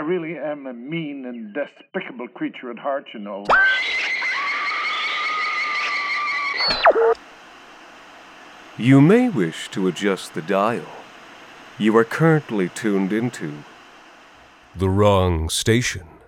Really am a mean and despicable creature at heart, you know. You may wish to adjust the dial. You are currently tuned into the wrong station.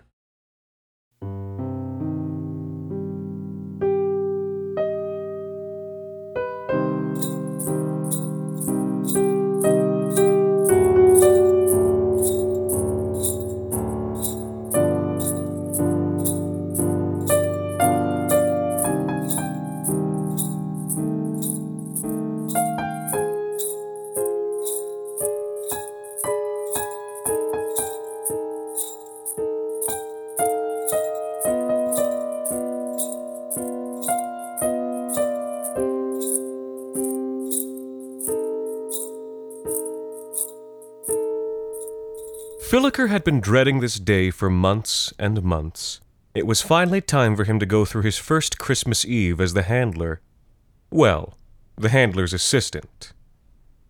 Had been dreading this day for months and months. It was finally time for him to go through his first Christmas Eve as the handler. Well, the handler's assistant.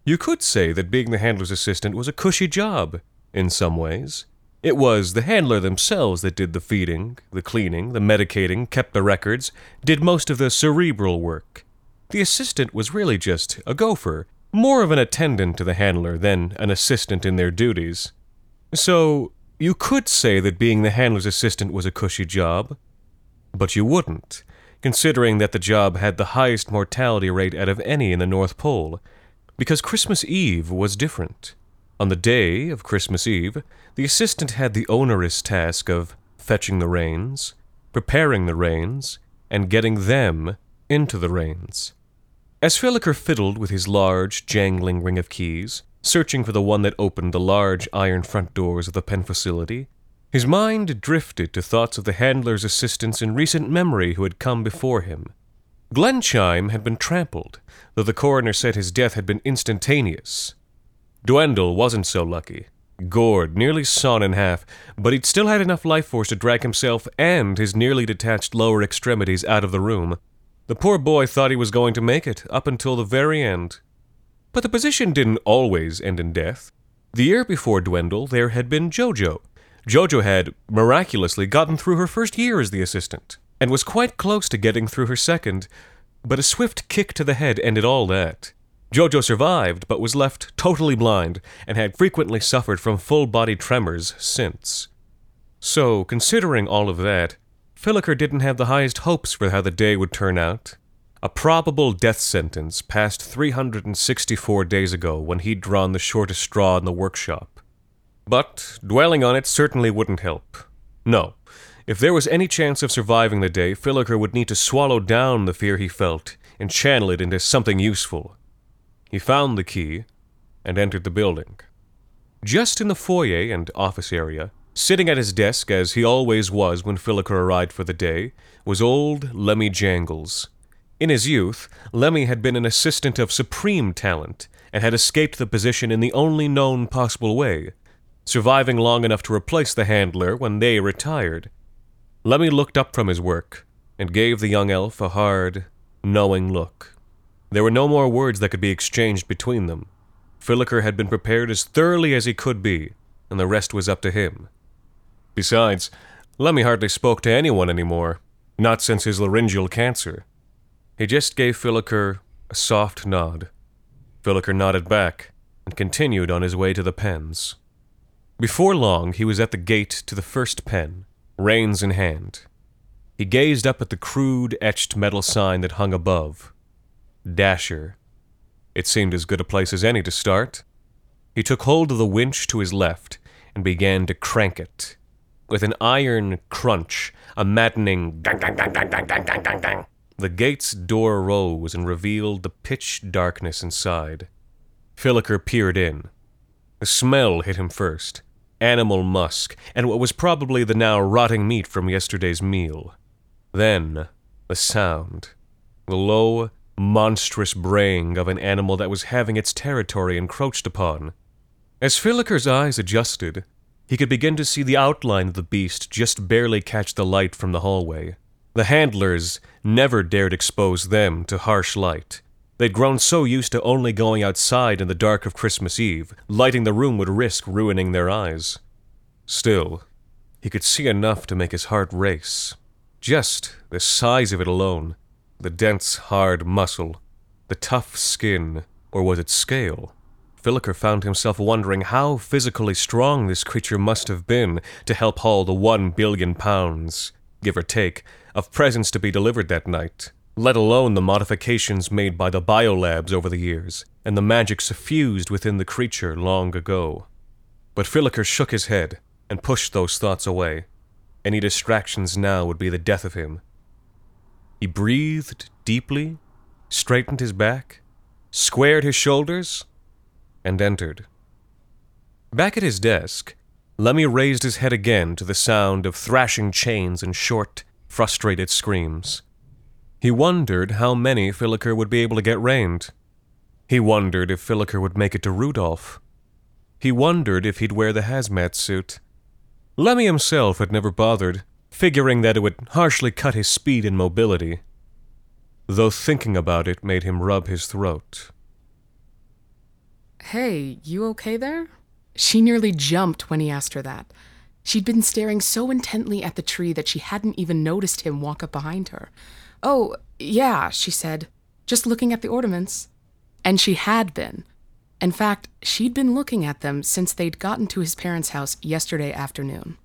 You could say that being the handler's assistant was a cushy job, in some ways. It was the handler themselves that did the feeding, the cleaning, the medicating, kept the records, did most of the cerebral work. The assistant was really just a gopher, more of an attendant to the handler than an assistant in their duties. So, you could say that being the handler's assistant was a cushy job, but you wouldn't, considering that the job had the highest mortality rate out of any in the North Pole, because Christmas Eve was different. On the day of Christmas Eve, the assistant had the onerous task of fetching the reins, preparing the reins, and getting them into the rains. As Filliker fiddled with his large, jangling ring of keys, searching for the one that opened the large iron front doors of the pen facility, his mind drifted to thoughts of the handler's assistants in recent memory who had come before him. Glenchime had been trampled, though the coroner said his death had been instantaneous. Dwendal wasn't so lucky. Gored, nearly sawn in half, but he'd still had enough life force to drag himself and his nearly detached lower extremities out of the room. The poor boy thought he was going to make it, up until the very end. But the position didn't always end in death. The year before Dwendal, there had been Jojo. Jojo had, miraculously, gotten through her first year as the assistant, and was quite close to getting through her second, but a swift kick to the head ended all that. Jojo survived, but was left totally blind, and had frequently suffered from full body tremors since. So, considering all of that, Filliker didn't have the highest hopes for how the day would turn out. A probable death sentence passed 364 days ago when he'd drawn the shortest straw in the workshop. But dwelling on it certainly wouldn't help. No, if there was any chance of surviving the day, Filliker would need to swallow down the fear he felt and channel it into something useful. He found the key and entered the building. Just in the foyer and office area, sitting at his desk as he always was when Filliker arrived for the day, was old Lemmy Jangles. In his youth, Lemmy had been an assistant of supreme talent and had escaped the position in the only known possible way, surviving long enough to replace the handler when they retired. Lemmy looked up from his work and gave the young elf a hard, knowing look. There were no more words that could be exchanged between them. Filliker had been prepared as thoroughly as he could be, and the rest was up to him. Besides, Lemmy hardly spoke to anyone anymore, not since his laryngeal cancer. He just gave Filliker a soft nod. Filliker nodded back and continued on his way to the pens. Before long, he was at the gate to the first pen, reins in hand. He gazed up at the crude, etched metal sign that hung above Dasher. It seemed as good a place as any to start. He took hold of the winch to his left and began to crank it. With an iron crunch, a maddening dang dang dang dang dang dang dang dang dang, the gate's door rose and revealed the pitch darkness inside. Filliker peered in. The smell hit him first animal musk, and what was probably the now rotting meat from yesterday's meal. Then, the sound. The low, monstrous braying of an animal that was having its territory encroached upon. As Filliker's eyes adjusted, he could begin to see the outline of the beast just barely catch the light from the hallway. The handlers never dared expose them to harsh light. They'd grown so used to only going outside in the dark of Christmas Eve, lighting the room would risk ruining their eyes. Still, he could see enough to make his heart race. Just the size of it alone, the dense, hard muscle, the tough skin, or was it scale? Filliker found himself wondering how physically strong this creature must have been to help haul the one billion pounds, give or take, of presents to be delivered that night let alone the modifications made by the biolabs over the years, and the magic suffused within the creature long ago. But Filliker shook his head and pushed those thoughts away. Any distractions now would be the death of him. He breathed deeply, straightened his back, squared his shoulders, and entered. Back at his desk, Lemmy raised his head again to the sound of thrashing chains and short, frustrated screams. He wondered how many Filliker would be able to get reined. He wondered if Filliker would make it to Rudolph. He wondered if he'd wear the hazmat suit. Lemmy himself had never bothered, figuring that it would harshly cut his speed and mobility, though thinking about it made him rub his throat. Hey, you okay there? She nearly jumped when he asked her that. She'd been staring so intently at the tree that she hadn't even noticed him walk up behind her. Oh, yeah, she said, just looking at the ornaments. And she had been. In fact, she'd been looking at them since they'd gotten to his parents' house yesterday afternoon.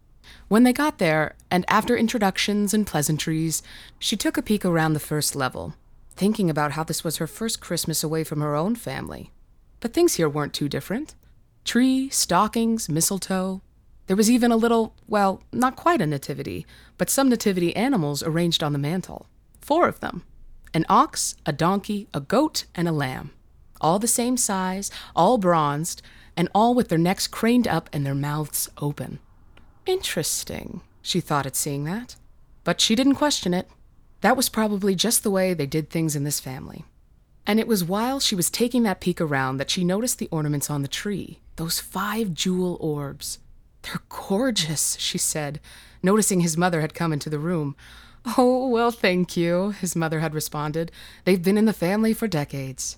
When they got there, and after introductions and pleasantries, she took a peek around the first level, thinking about how this was her first Christmas away from her own family. But things here weren't too different tree, stockings, mistletoe. There was even a little, well, not quite a nativity, but some nativity animals arranged on the mantel. Four of them an ox, a donkey, a goat, and a lamb. All the same size, all bronzed, and all with their necks craned up and their mouths open. Interesting, she thought at seeing that. But she didn't question it. That was probably just the way they did things in this family. And it was while she was taking that peek around that she noticed the ornaments on the tree, those five jewel orbs. They're gorgeous, she said, noticing his mother had come into the room. Oh, well, thank you, his mother had responded. They've been in the family for decades.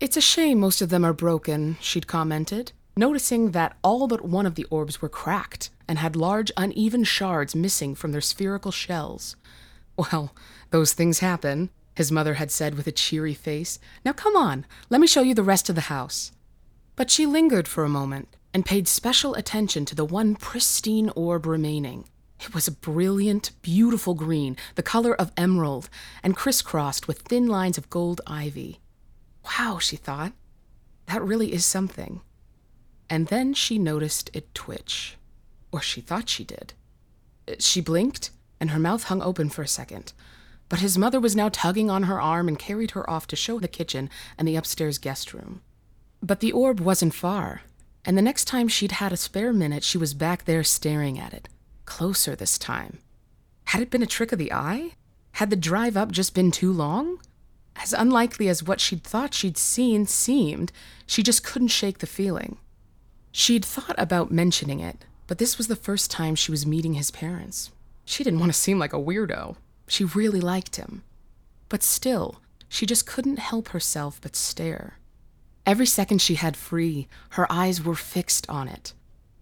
It's a shame most of them are broken, she'd commented, noticing that all but one of the orbs were cracked and had large, uneven shards missing from their spherical shells. Well, those things happen, his mother had said with a cheery face. Now come on, let me show you the rest of the house. But she lingered for a moment and paid special attention to the one pristine orb remaining. It was a brilliant, beautiful green, the color of emerald, and crisscrossed with thin lines of gold ivy. Wow, she thought. That really is something. And then she noticed it twitch. Or she thought she did. She blinked, and her mouth hung open for a second. But his mother was now tugging on her arm and carried her off to show the kitchen and the upstairs guest room. But the orb wasn't far, and the next time she'd had a spare minute, she was back there staring at it, Closer this time. Had it been a trick of the eye? Had the drive up just been too long? As unlikely as what she'd thought she'd seen seemed, she just couldn't shake the feeling. She'd thought about mentioning it, but this was the first time she was meeting his parents. She didn't want to seem like a weirdo. She really liked him. But still, she just couldn't help herself but stare. Every second she had free, her eyes were fixed on it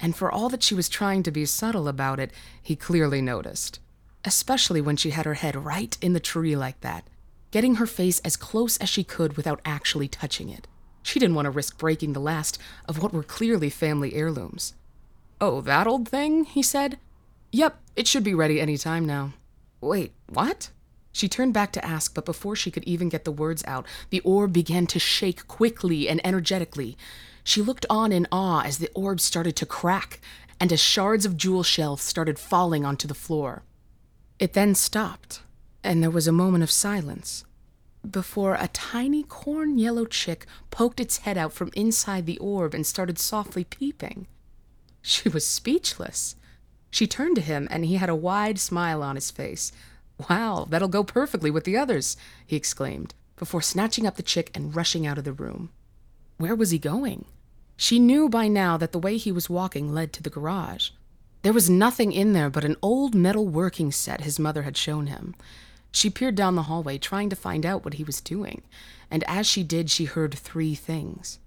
and for all that she was trying to be subtle about it, he clearly noticed. Especially when she had her head right in the tree like that, getting her face as close as she could without actually touching it. She didn't want to risk breaking the last of what were clearly family heirlooms. Oh, that old thing? he said. Yep, it should be ready any time now. Wait, what? She turned back to ask, but before she could even get the words out, the orb began to shake quickly and energetically. She looked on in awe as the orb started to crack and as shards of jewel shell started falling onto the floor. It then stopped, And there was a moment of silence before a tiny corn yellow chick poked its head out from inside the orb and started softly peeping. She was speechless. She turned to him, and he had a wide smile on his face. Wow, that'll go perfectly with the others, he exclaimed, before snatching up the chick and rushing out of the room. Where was he going? She knew by now that the way he was walking led to the garage. There was nothing in there but an old metal working set his mother had shown him. She peered down the hallway, trying to find out what he was doing, and as she did, she heard three things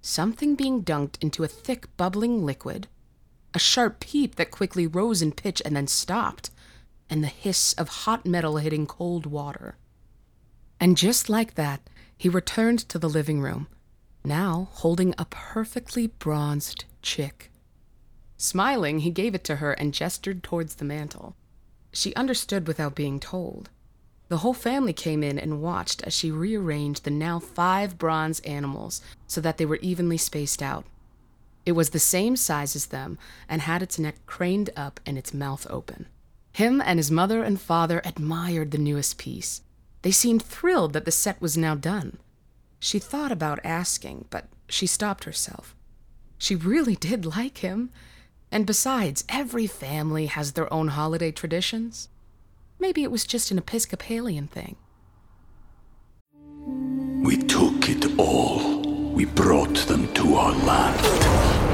something being dunked into a thick, bubbling liquid, a sharp peep that quickly rose in pitch and then stopped, and the hiss of hot metal hitting cold water. And just like that, he returned to the living room, now holding a perfectly bronzed chick. Smiling, he gave it to her and gestured towards the mantel. She understood without being told. The whole family came in and watched as she rearranged the now five bronze animals so that they were evenly spaced out. It was the same size as them and had its neck craned up and its mouth open. Him and his mother and father admired the newest piece. They seemed thrilled that the set was now done. She thought about asking, but she stopped herself. She really did like him. And besides, every family has their own holiday traditions. Maybe it was just an Episcopalian thing. We took it all. We brought them to our land.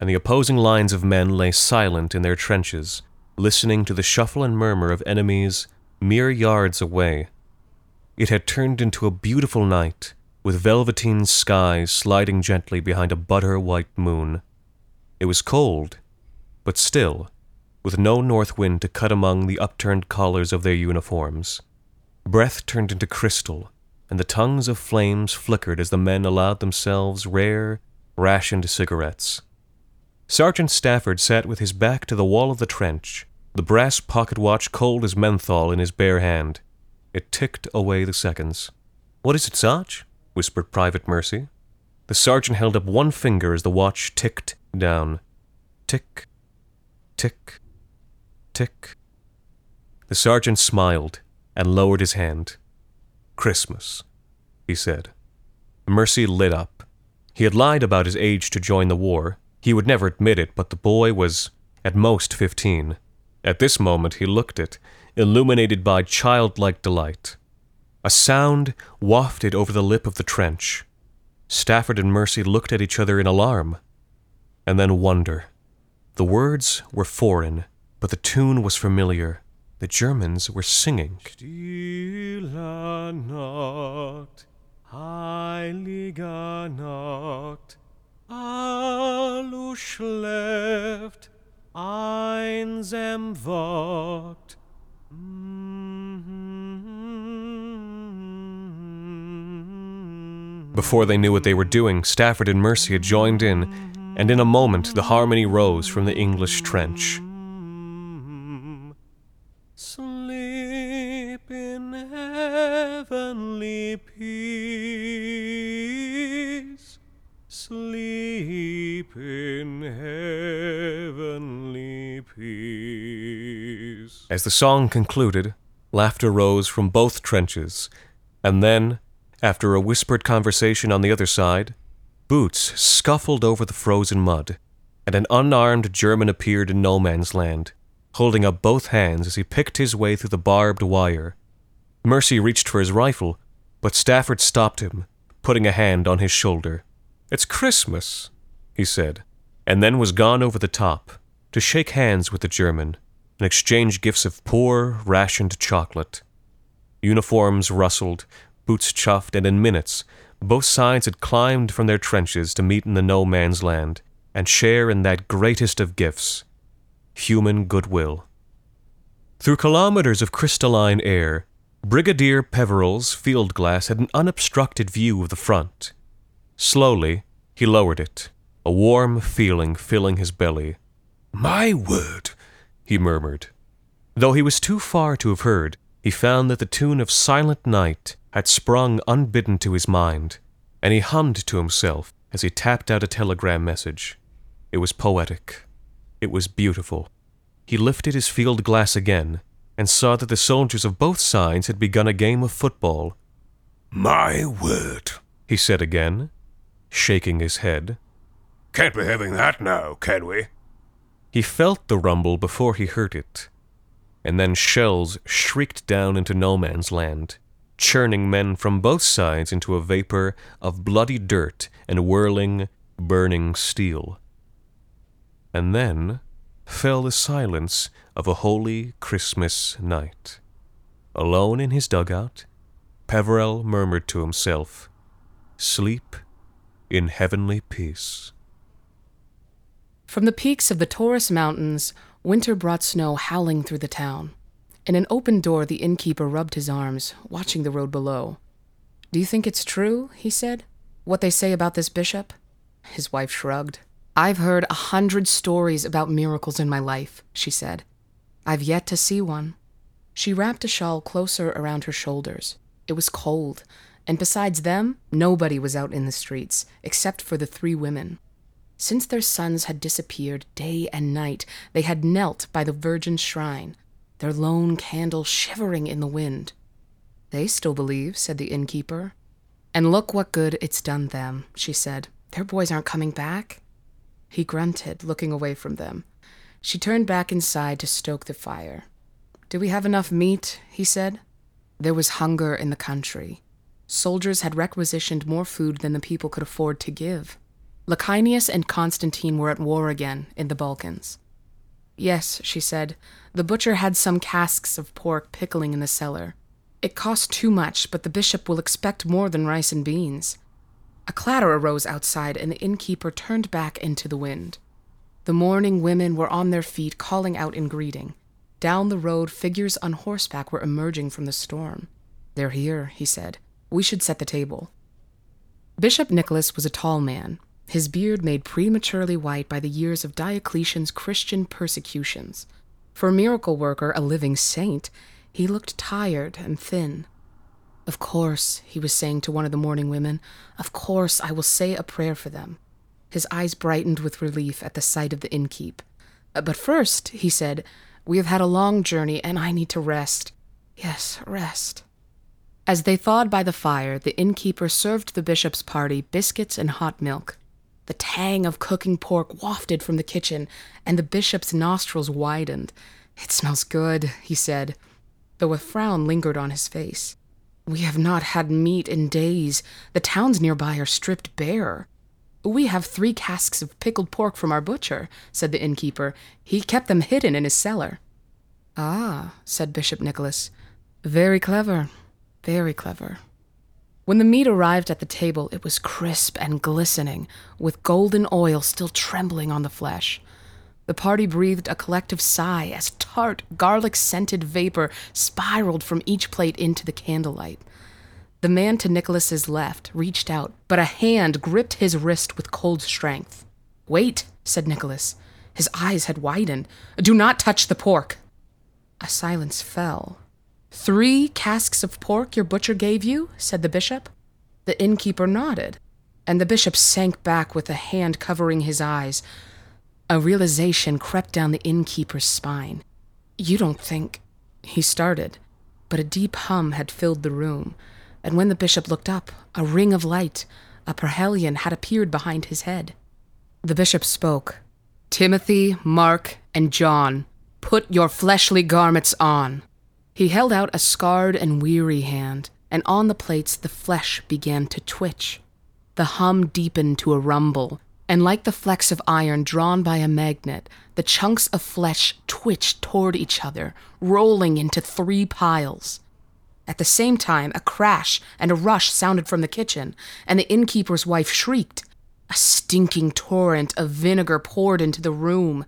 and the opposing lines of men lay silent in their trenches, listening to the shuffle and murmur of enemies mere yards away. It had turned into a beautiful night, with velveteen skies sliding gently behind a butter white moon. It was cold, but still, with no north wind to cut among the upturned collars of their uniforms. Breath turned into crystal, and the tongues of flames flickered as the men allowed themselves rare, rationed cigarettes. Sergeant Stafford sat with his back to the wall of the trench, the brass pocket watch cold as menthol in his bare hand. It ticked away the seconds. What is it, Sarge? whispered Private Mercy. The sergeant held up one finger as the watch ticked down. Tick, tick, tick. The sergeant smiled and lowered his hand. Christmas, he said. Mercy lit up. He had lied about his age to join the war. He would never admit it, but the boy was at most fifteen. At this moment he looked it, illuminated by childlike delight. A sound wafted over the lip of the trench. Stafford and Mercy looked at each other in alarm, and then wonder. The words were foreign, but the tune was familiar. The Germans were singing. Stille Nacht, einsam wacht. Mm-hmm. Before they knew what they were doing, Stafford and Mercy had joined in, and in a moment the harmony rose from the English trench. The song concluded, laughter rose from both trenches, and then, after a whispered conversation on the other side, boots scuffled over the frozen mud, and an unarmed German appeared in no man's land, holding up both hands as he picked his way through the barbed wire. Mercy reached for his rifle, but Stafford stopped him, putting a hand on his shoulder. It's Christmas, he said, and then was gone over the top to shake hands with the German and exchange gifts of poor, rationed chocolate. Uniforms rustled, boots chuffed, and in minutes both sides had climbed from their trenches to meet in the no man's land and share in that greatest of gifts human goodwill. Through kilometers of crystalline air, Brigadier Peveril's field glass had an unobstructed view of the front. Slowly, he lowered it, a warm feeling filling his belly. My word, he murmured. Though he was too far to have heard, he found that the tune of Silent Night had sprung unbidden to his mind, and he hummed to himself as he tapped out a telegram message. It was poetic. It was beautiful. He lifted his field glass again and saw that the soldiers of both sides had begun a game of football. My word, he said again, shaking his head. Can't be having that now, can we? He felt the rumble before he heard it, and then shells shrieked down into no man's land, churning men from both sides into a vapor of bloody dirt and whirling, burning steel. And then fell the silence of a holy Christmas night. Alone in his dugout, Peverell murmured to himself, Sleep in heavenly peace. From the peaks of the Taurus Mountains, winter brought snow howling through the town. In an open door, the innkeeper rubbed his arms, watching the road below. Do you think it's true, he said, what they say about this bishop? His wife shrugged. I've heard a hundred stories about miracles in my life, she said. I've yet to see one. She wrapped a shawl closer around her shoulders. It was cold, and besides them, nobody was out in the streets, except for the three women. Since their sons had disappeared day and night, they had knelt by the Virgin's shrine, their lone candle shivering in the wind. They still believe, said the innkeeper. And look what good it's done them, she said. Their boys aren't coming back. He grunted, looking away from them. She turned back inside to stoke the fire. Do we have enough meat? he said. There was hunger in the country. Soldiers had requisitioned more food than the people could afford to give. Licinius and Constantine were at war again in the Balkans. Yes, she said. The butcher had some casks of pork pickling in the cellar. It cost too much, but the bishop will expect more than rice and beans. A clatter arose outside, and the innkeeper turned back into the wind. The mourning women were on their feet, calling out in greeting. Down the road, figures on horseback were emerging from the storm. They're here, he said. We should set the table. Bishop Nicholas was a tall man, his beard made prematurely white by the years of Diocletian's Christian persecutions. For a miracle worker, a living saint, he looked tired and thin. Of course, he was saying to one of the mourning women, of course I will say a prayer for them. His eyes brightened with relief at the sight of the innkeep. But first, he said, we have had a long journey and I need to rest. Yes, rest. As they thawed by the fire, the innkeeper served the bishop's party biscuits and hot milk. The tang of cooking pork wafted from the kitchen, and the bishop's nostrils widened. It smells good, he said, though a frown lingered on his face. We have not had meat in days. The towns nearby are stripped bare. We have three casks of pickled pork from our butcher, said the innkeeper. He kept them hidden in his cellar. Ah, said Bishop Nicholas. Very clever. Very clever. When the meat arrived at the table, it was crisp and glistening, with golden oil still trembling on the flesh. The party breathed a collective sigh as tart, garlic scented vapor spiraled from each plate into the candlelight. The man to Nicholas's left reached out, but a hand gripped his wrist with cold strength. Wait, said Nicholas. His eyes had widened. Do not touch the pork. A silence fell. Three casks of pork your butcher gave you? said the bishop. The innkeeper nodded, and the bishop sank back with a hand covering his eyes. A realization crept down the innkeeper's spine. You don't think. He started, but a deep hum had filled the room, and when the bishop looked up, a ring of light, a parhelion, had appeared behind his head. The bishop spoke Timothy, Mark, and John, put your fleshly garments on. He held out a scarred and weary hand, and on the plates the flesh began to twitch. The hum deepened to a rumble, and like the flecks of iron drawn by a magnet, the chunks of flesh twitched toward each other, rolling into three piles. At the same time, a crash and a rush sounded from the kitchen, and the innkeeper's wife shrieked. A stinking torrent of vinegar poured into the room,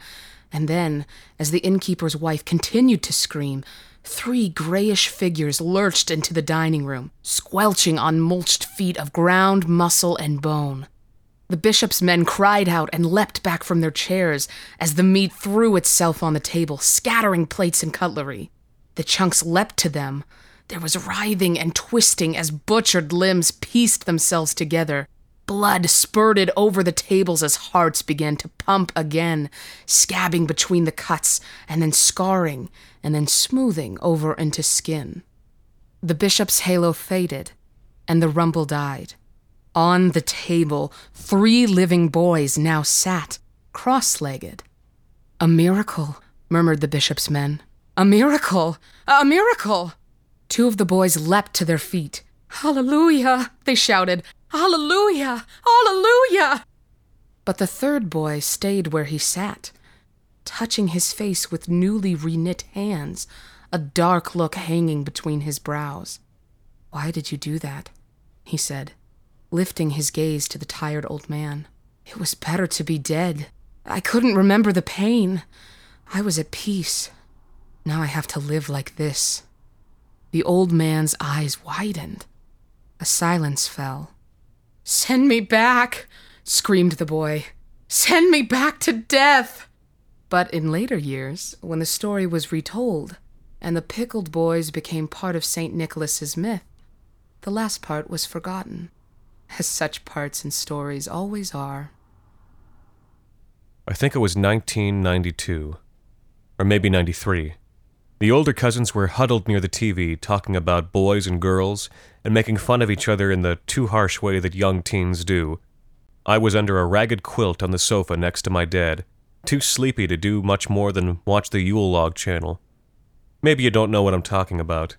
and then, as the innkeeper's wife continued to scream, Three grayish figures lurched into the dining room, squelching on mulched feet of ground muscle and bone. The bishop's men cried out and leapt back from their chairs as the meat threw itself on the table, scattering plates and cutlery. The chunks leapt to them. There was writhing and twisting as butchered limbs pieced themselves together. Blood spurted over the tables as hearts began to pump again, scabbing between the cuts, and then scarring, and then smoothing over into skin. The bishop's halo faded, and the rumble died. On the table, three living boys now sat, cross legged. A miracle, murmured the bishop's men. A miracle! A miracle! Two of the boys leapt to their feet. Hallelujah! They shouted. Hallelujah! Hallelujah! But the third boy stayed where he sat, touching his face with newly reknit hands, a dark look hanging between his brows. Why did you do that? he said, lifting his gaze to the tired old man. It was better to be dead. I couldn't remember the pain. I was at peace. Now I have to live like this. The old man's eyes widened. A silence fell. Send me back, screamed the boy. Send me back to death. But in later years, when the story was retold and the pickled boys became part of St. Nicholas's myth, the last part was forgotten, as such parts in stories always are. I think it was 1992, or maybe 93. The older cousins were huddled near the TV talking about boys and girls and making fun of each other in the too harsh way that young teens do. I was under a ragged quilt on the sofa next to my dad, too sleepy to do much more than watch the Yule log channel. Maybe you don't know what I'm talking about.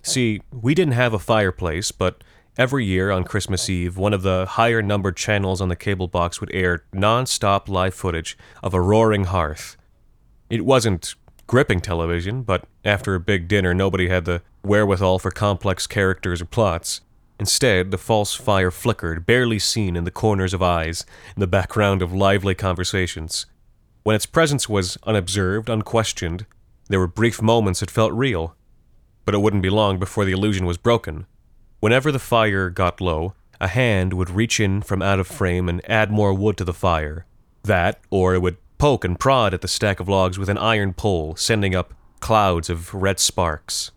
See, we didn't have a fireplace, but every year on Christmas Eve, one of the higher numbered channels on the cable box would air non stop live footage of a roaring hearth. It wasn't gripping television, but after a big dinner, nobody had the wherewithal for complex characters or plots. Instead, the false fire flickered, barely seen in the corners of eyes, in the background of lively conversations. When its presence was unobserved, unquestioned, there were brief moments it felt real. But it wouldn't be long before the illusion was broken. Whenever the fire got low, a hand would reach in from out of frame and add more wood to the fire. That, or it would poke and prod at the stack of logs with an iron pole, sending up clouds of red sparks.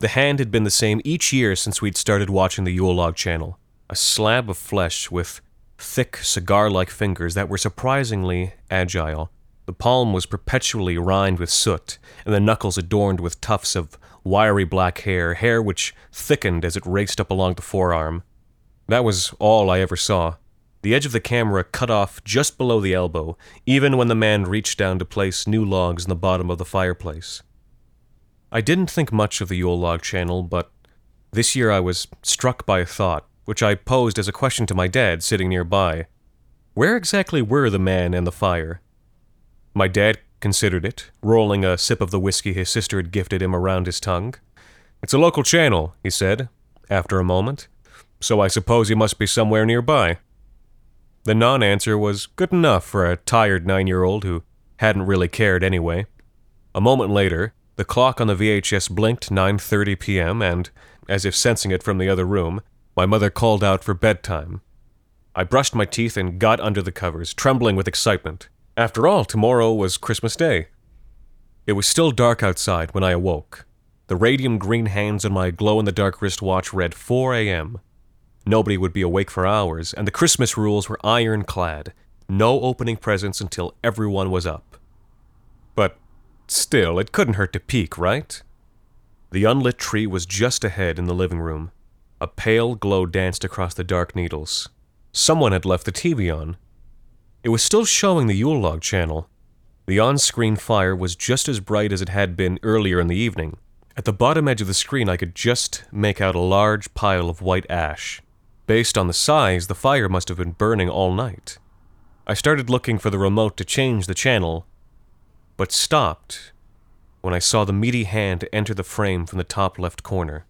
The hand had been the same each year since we'd started watching the Yule Log channel a slab of flesh with thick, cigar like fingers that were surprisingly agile. The palm was perpetually rimed with soot, and the knuckles adorned with tufts of wiry black hair, hair which thickened as it raced up along the forearm. That was all I ever saw. The edge of the camera cut off just below the elbow, even when the man reached down to place new logs in the bottom of the fireplace. I didn't think much of the Yule Log channel, but this year I was struck by a thought, which I posed as a question to my dad sitting nearby. Where exactly were the man and the fire? My dad considered it, rolling a sip of the whiskey his sister had gifted him around his tongue. It's a local channel, he said, after a moment, so I suppose he must be somewhere nearby. The non answer was good enough for a tired nine year old who hadn't really cared anyway. A moment later, the clock on the VHS blinked 9:30 p.m. and, as if sensing it from the other room, my mother called out for bedtime. I brushed my teeth and got under the covers, trembling with excitement. After all, tomorrow was Christmas Day. It was still dark outside when I awoke. The radium green hands on my glow in the dark wristwatch read 4 a.m. Nobody would be awake for hours, and the Christmas rules were ironclad no opening presents until everyone was up. But still, it couldn't hurt to peek, right? The unlit tree was just ahead in the living room. A pale glow danced across the dark needles. Someone had left the TV on. It was still showing the Yule log channel. The on screen fire was just as bright as it had been earlier in the evening. At the bottom edge of the screen, I could just make out a large pile of white ash. Based on the size, the fire must have been burning all night. I started looking for the remote to change the channel, but stopped when I saw the meaty hand enter the frame from the top left corner.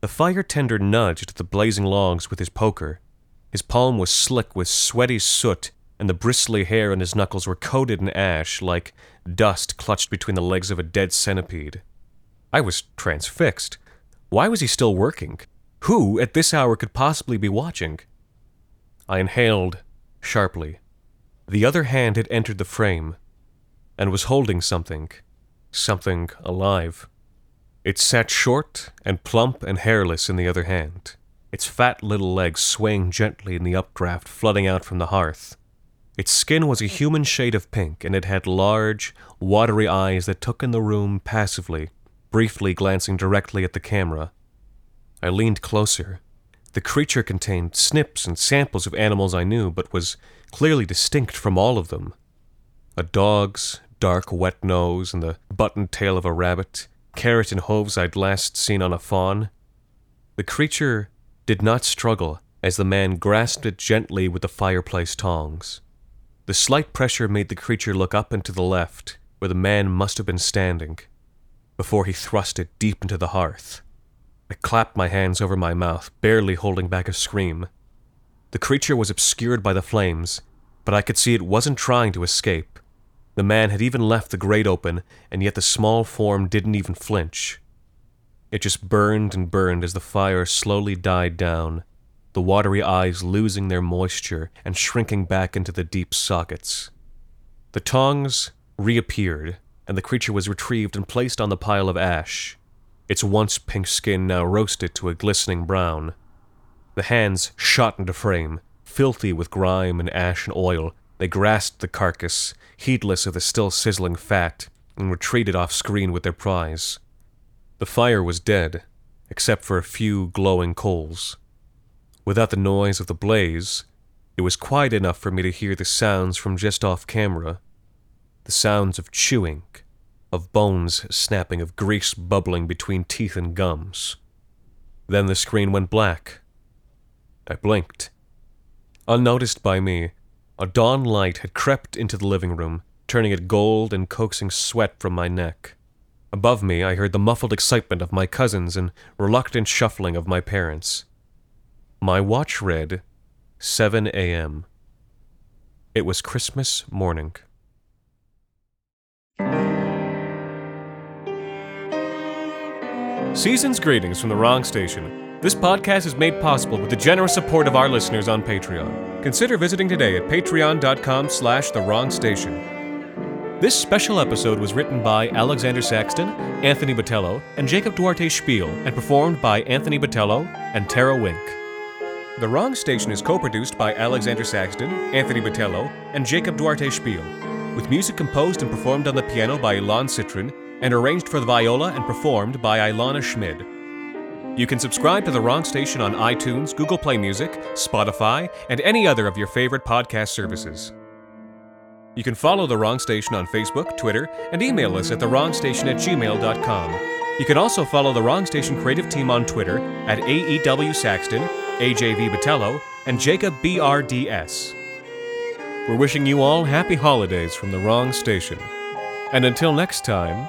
The fire tender nudged the blazing logs with his poker. His palm was slick with sweaty soot, and the bristly hair on his knuckles were coated in ash like dust clutched between the legs of a dead centipede. I was transfixed. Why was he still working? Who, at this hour, could possibly be watching? I inhaled sharply. The other hand had entered the frame and was holding something, something alive. It sat short and plump and hairless in the other hand, its fat little legs swaying gently in the updraft flooding out from the hearth. Its skin was a human shade of pink, and it had large, watery eyes that took in the room passively, briefly glancing directly at the camera. I leaned closer. The creature contained snips and samples of animals I knew, but was clearly distinct from all of them. A dog's dark, wet nose and the buttoned tail of a rabbit, carrot and hooves I'd last seen on a fawn. The creature did not struggle as the man grasped it gently with the fireplace tongs. The slight pressure made the creature look up and to the left, where the man must have been standing, before he thrust it deep into the hearth. I clapped my hands over my mouth, barely holding back a scream. The creature was obscured by the flames, but I could see it wasn't trying to escape. The man had even left the grate open, and yet the small form didn't even flinch. It just burned and burned as the fire slowly died down, the watery eyes losing their moisture and shrinking back into the deep sockets. The tongs reappeared, and the creature was retrieved and placed on the pile of ash, its once pink skin now roasted to a glistening brown. The hands shot into frame, filthy with grime and ash and oil. They grasped the carcass, heedless of the still sizzling fat, and retreated off screen with their prize. The fire was dead, except for a few glowing coals. Without the noise of the blaze, it was quiet enough for me to hear the sounds from just off camera the sounds of chewing, of bones snapping, of grease bubbling between teeth and gums. Then the screen went black. I blinked. Unnoticed by me, a dawn light had crept into the living room, turning it gold and coaxing sweat from my neck. Above me, I heard the muffled excitement of my cousins and reluctant shuffling of my parents. My watch read 7 a.m. It was Christmas morning. Season's greetings from the wrong station. This podcast is made possible with the generous support of our listeners on Patreon. Consider visiting today at patreon.com slash the wrong station. This special episode was written by Alexander Saxton, Anthony Botelho, and Jacob Duarte Spiel, and performed by Anthony Botelho and Tara Wink. The Wrong Station is co-produced by Alexander Saxton, Anthony Botelho, and Jacob Duarte Spiel, with music composed and performed on the piano by Ilan Citrin and arranged for the viola and performed by Ilana Schmid. You can subscribe to The Wrong Station on iTunes, Google Play Music, Spotify, and any other of your favorite podcast services. You can follow The Wrong Station on Facebook, Twitter, and email us at thewrongstation at gmail.com. You can also follow The Wrong Station creative team on Twitter at AEW Saxton, AJV Botelho, and Jacob BRDS. We're wishing you all happy holidays from The Wrong Station. And until next time,